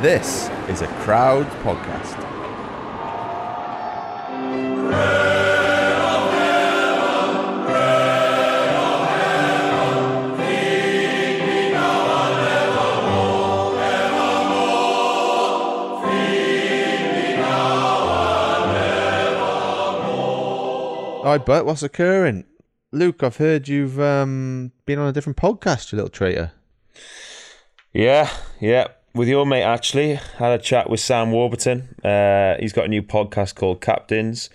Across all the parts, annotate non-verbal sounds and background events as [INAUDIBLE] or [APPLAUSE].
This is a crowd podcast. Hi, but what's occurring? Luke, I've heard you've um, been on a different podcast, you little traitor. Yeah, yeah. With your mate, actually, had a chat with Sam Warburton. Uh, he's got a new podcast called Captains.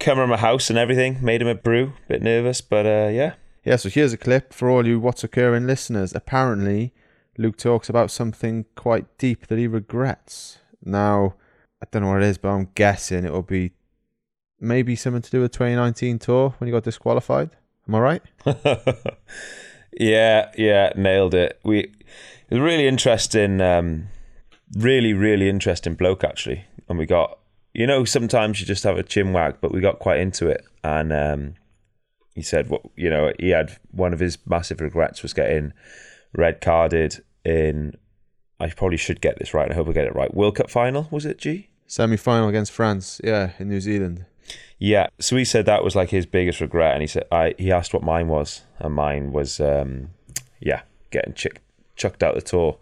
Come around my house and everything. Made him a brew. Bit nervous, but uh, yeah. Yeah, so here's a clip for all you What's Occurring listeners. Apparently, Luke talks about something quite deep that he regrets. Now, I don't know what it is, but I'm guessing it will be maybe something to do with 2019 tour when you got disqualified. Am I right? [LAUGHS] yeah, yeah, nailed it. We was really interesting, um, really, really interesting bloke actually. And we got, you know, sometimes you just have a chin wag, but we got quite into it. And um, he said, what you know, he had one of his massive regrets was getting red carded in. I probably should get this right. I hope I get it right. World Cup final was it? G Semi final against France, yeah, in New Zealand. Yeah, so he said that was like his biggest regret, and he said I he asked what mine was, and mine was um, yeah, getting ch- chucked out the tour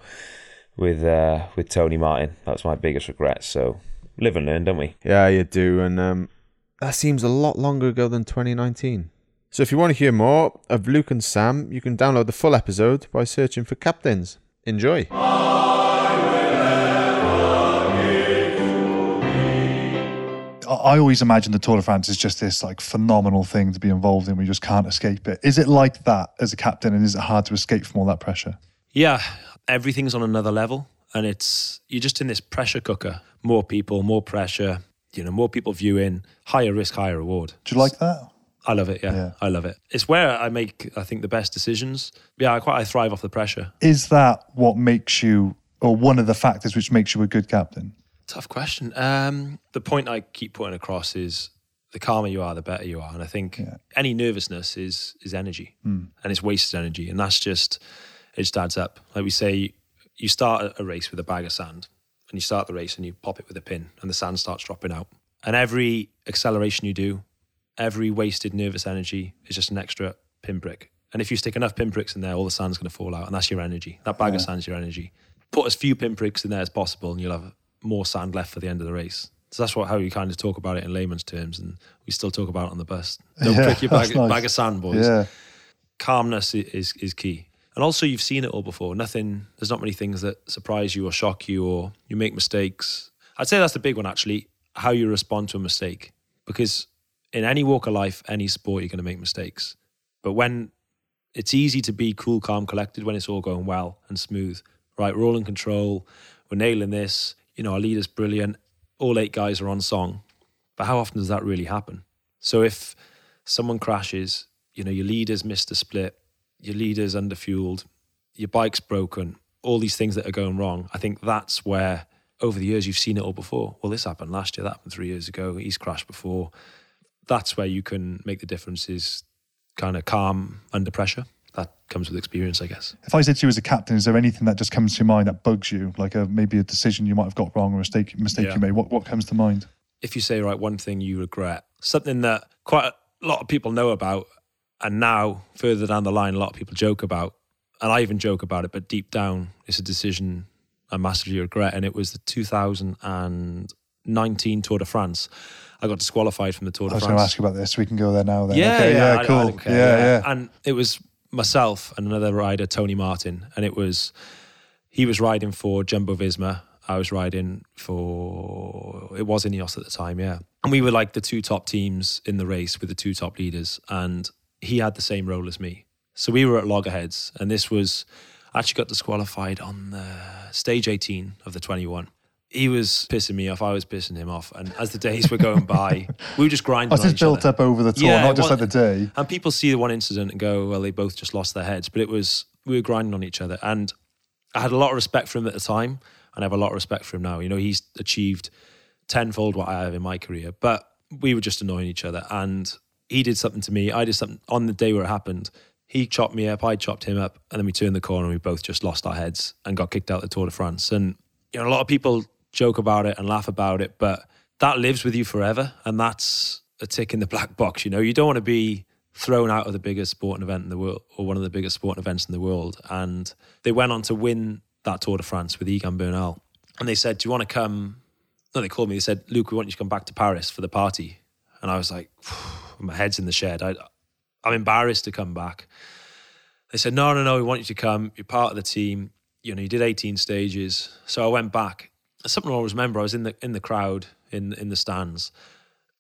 with uh, with Tony Martin. That's my biggest regret. So live and learn, don't we? Yeah, you do, and um, that seems a lot longer ago than 2019. So if you want to hear more of Luke and Sam, you can download the full episode by searching for Captains. Enjoy. I always imagine the Tour de France is just this like phenomenal thing to be involved in. We just can't escape it. Is it like that as a captain, and is it hard to escape from all that pressure? Yeah, everything's on another level, and it's you're just in this pressure cooker. More people, more pressure. You know, more people viewing, higher risk, higher reward. Do you like that? I love it. Yeah, Yeah. I love it. It's where I make, I think, the best decisions. Yeah, I quite I thrive off the pressure. Is that what makes you, or one of the factors which makes you a good captain? Tough question. Um, the point I keep putting across is the calmer you are, the better you are. And I think Yeah. any nervousness is is energy, and it's wasted energy, and that's just it just adds up. Like we say, you start a race with a bag of sand, and you start the race and you pop it with a pin, and the sand starts dropping out. And every acceleration you do, every wasted nervous energy is just an extra pinprick. And if you stick enough pinpricks in there, all the sand's going to fall out, and that's your energy. That bag of sand's your energy. Put as few pinpricks in there as possible, and you'll have more sand left for the end of the race. So that's what how you kind of talk about it in layman's terms, and we still talk about it on the bus. Don't Yeah, prick your bag, nice. bag of sand, boys. Yeah. Calmness is is key, and also you've seen it all before. Nothing. There's not many things that surprise you or shock you, or you make mistakes. I'd say that's the big one actually. How you respond to a mistake, because in any walk of life, any sport, you're going to make mistakes. But when it's easy to be cool, calm, collected when it's all going well and smooth. Right, we're all in control. We're nailing this. You know, our leader's brilliant. All eight guys are on song. But how often does that really happen? So if someone crashes, you know, your leader's missed a split, your leader's underfueled, your bike's broken, all these things that are going wrong. I think that's where over the years you've seen it all before. Well, this happened last year, that happened three years ago, he's crashed before. That's where you can make the difference is kind of calm under pressure. That comes with experience, I guess. If I said to you as a captain, is there anything that just comes to your mind that bugs you, like a maybe a decision you might have got wrong or a mistake mistake Yeah. you made? What what comes to mind? if you say right one thing you regret something that quite a lot of people know about and now further down the line a lot of people joke about and i even joke about it but deep down it's a decision i massively regret and it was the 2019 tour de france i got disqualified from the tour de France. I was going to ask you about this. We can go there now. Then. yeah, Okay, yeah, yeah, I- I cool. don't yeah, yeah. And it was myself and another rider, Tony Martin, and it was he was riding for Jumbo Visma. I was riding for it was Ineos at the time, yeah. And we were like the two top teams in the race with the two top leaders, and he had the same role as me. So we were at loggerheads, and this was I actually got disqualified on the stage 18 of the 21. He was pissing me off. I was pissing him off. And as the days were going by, we were just grinding. Oh, just built other. up over the tour, Yeah, not just like the day. And people see the one incident and go, well, they both just lost their heads. But it was, we were grinding on each other. And I had a lot of respect for him at the time. And I have a lot of respect for him now. You know, he's achieved tenfold what I have in my career. But we were just annoying each other. And he did something to me. I did something on the day where it happened. He chopped me up. I chopped him up. And then we turned the corner and we both just lost our heads and got kicked out of the Tour de France. And you know, a lot of people joke about it and laugh about it, but that lives with you forever. And that's a tick in the black box. You know, you don't want to be thrown out of the biggest sporting event in the world or one of the biggest sporting events in the world. And they went on to win that Tour de France with Egan Bernal. And they said, Do you want to come? No, they called me. They said, Luke, we want you to come back to Paris for the party. And I was like, My head's in the shed. I, I'm embarrassed to come back. They said, No, no, no, we want you to come. You're part of the team. You know, you did 18 stages. So I went back. Something I always remember, I was in the in the crowd in in the stands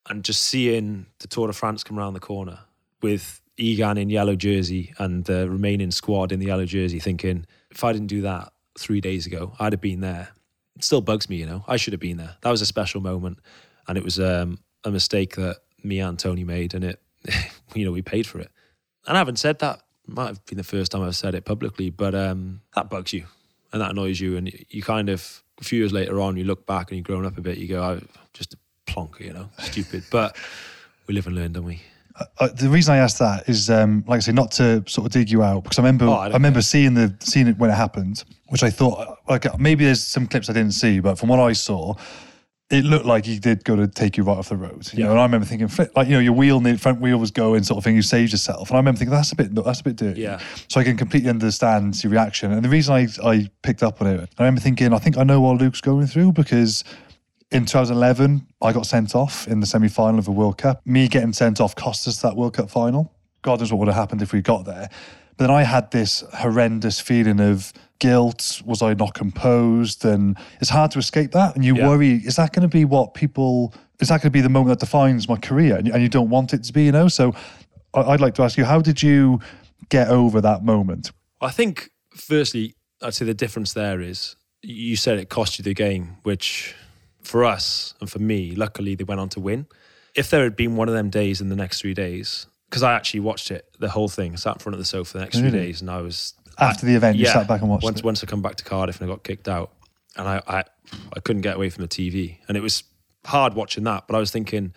and just seeing the Tour de France come around the corner with Egan in yellow jersey and the remaining squad in the yellow jersey, thinking if I didn't do that three days ago, I'd have been there. It still bugs me, you know. I should have been there. That was a special moment, and it was um, a mistake that me and Tony made, and it, [LAUGHS] you know, we paid for it. And I haven't said that. Might have been the first time I've said it publicly, but um, that bugs you and that annoys you, and you kind of a few years later on, you look back and you've grown up a bit. You go, "I just a plonker, you know, stupid." [LAUGHS] but we live and learn, don't we? Uh, the reason I asked that is, um, like I say, not to sort of dig you out because I remember Oh, I, I remember seeing the seeing it when it happened, which I thought like maybe there's some clips I didn't see, but from what I saw, it looked like he did go to take you right off the road. You Yeah. know, and I remember thinking, flip, like you know, your wheel, the front wheel was going, sort of thing. You saved yourself, and I remember thinking that's a bit that's a bit dirty. Yeah. So I can completely understand your reaction, and the reason I I picked up on it, I remember thinking, I think I know what Luke's going through because in 2011, I got sent off in the semi final of the World Cup. Me getting sent off cost us that World Cup final. God knows what would have happened if we got there. But then I had this horrendous feeling of guilt. Was I not composed? And it's hard to escape that. And you Yeah. worry, is that going to be what people, is that going to be the moment that defines my career? And you, and you don't want it to be, you know? So I'd like to ask you, how did you get over that moment? I think, firstly, I'd say the difference there is you said it cost you the game, which for us and for me, luckily they went on to win. If there had been one of them days in the next three days, because I actually watched it, the whole thing, sat in front of the sofa the next three Really? days, and I was After the event, you sat back and watched once it. once I come back to Cardiff and I got kicked out, and I, I I couldn't get away from the TV, and it was hard watching that. But I was thinking,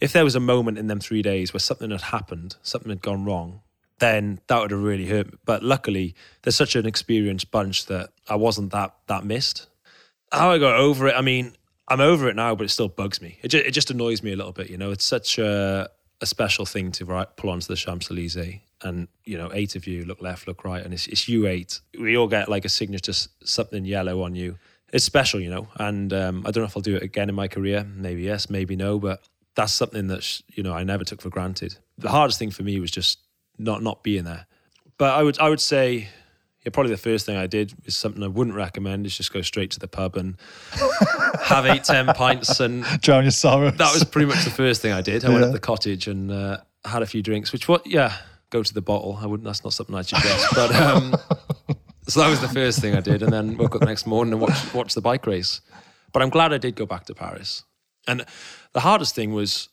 if there was a moment in them three days where something had happened, something had gone wrong, then that would have really hurt me. But luckily, there's such an experienced bunch that I wasn't that that missed. How I got over it, I mean, I'm over it now, but it still bugs me. It just, it just annoys me a little bit. You know, it's such a, a special thing to write, pull onto the Champs Elysees, and you know, eight of you look left, look right, and it's, it's you eight. We all get like a signature, something yellow on you. It's special, you know. And um, I don't know if I'll do it again in my career. Maybe yes, maybe no. But that's something that you know I never took for granted. The hardest thing for me was just not not being there. But I would I would say yeah, probably the first thing I did is something I wouldn't recommend is just go straight to the pub and [LAUGHS] have eight, ten pints. And Drown your sorrows. that was pretty much the first thing I did. I went up to the cottage and uh, had a few drinks, which what, yeah, go to the bottle. I wouldn't, that's not something I'd suggest. But um, [LAUGHS] so that was the first thing I did. And then woke up the next morning and watched, watched the bike race. But I'm glad I did go back to Paris. And the hardest thing was,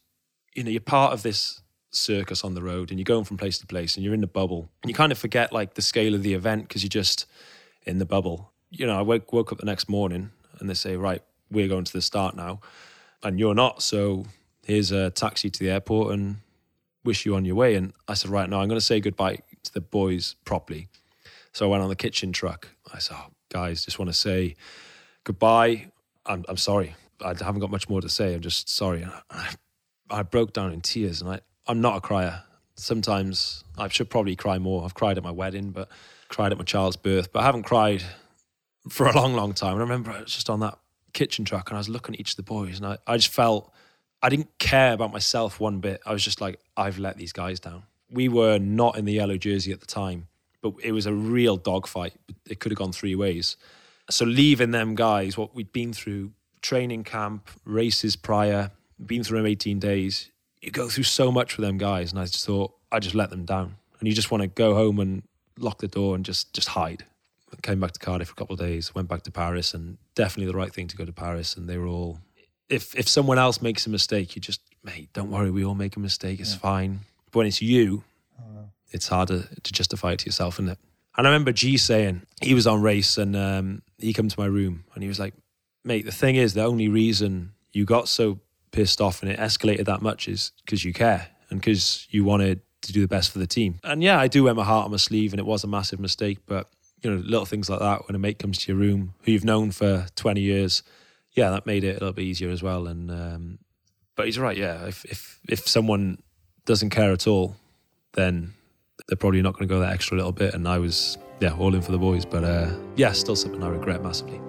you know, you're part of this circus on the road and you're going from place to place and you're in the bubble and you kind of forget like the scale of the event because you're just in the bubble. You know, I woke, woke up the next morning and they say, right, we're going to the start now and you're not. So here's a taxi to the airport and wish you on your way. And I said, right now, I'm going to say goodbye to the boys properly. So I went on the kitchen truck. I said, oh, guys, just want to say goodbye. I'm, I'm sorry. I haven't got much more to say. I'm just sorry. I, I broke down in tears and I, I'm not a crier. Sometimes I should probably cry more. I've cried at my wedding, but cried at my child's birth, but I haven't cried for a long, long time. And I remember I was just on that kitchen truck and I was looking at each of the boys and I, I just felt I didn't care about myself one bit. I was just like, I've let these guys down. We were not in the yellow jersey at the time, but it was a real dogfight. It could have gone three ways. So leaving them guys, what we'd been through, training camp, races prior, been through them 18 days, you go through so much with them guys. And I just thought, I just let them down. And you just want to go home and lock the door and just just hide. Came back to Cardiff for a couple of days, went back to Paris, and definitely the right thing to go to Paris. And they were all, if if someone else makes a mistake, you just, mate, don't worry, we all make a mistake, it's fine. But when it's you, it's harder to justify it to yourself, isn't it? And I remember G saying he was on race and um, he came to my room and he was like, mate, the thing is, the only reason you got so pissed off and it escalated that much is because you care and because you wanted to do the best for the team. And yeah, I do wear my heart on my sleeve and it was a massive mistake, but you know, little things like that when a mate comes to your room who you've known for 20 years. Yeah, that made it a little bit easier as well. And, um, but he's right. Yeah. If, if, if someone doesn't care at all, then they're probably not going to go that extra little bit. And I was, yeah, all in for the boys. But uh, yeah, still something I regret massively.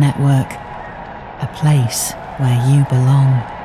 Network, a place where you belong.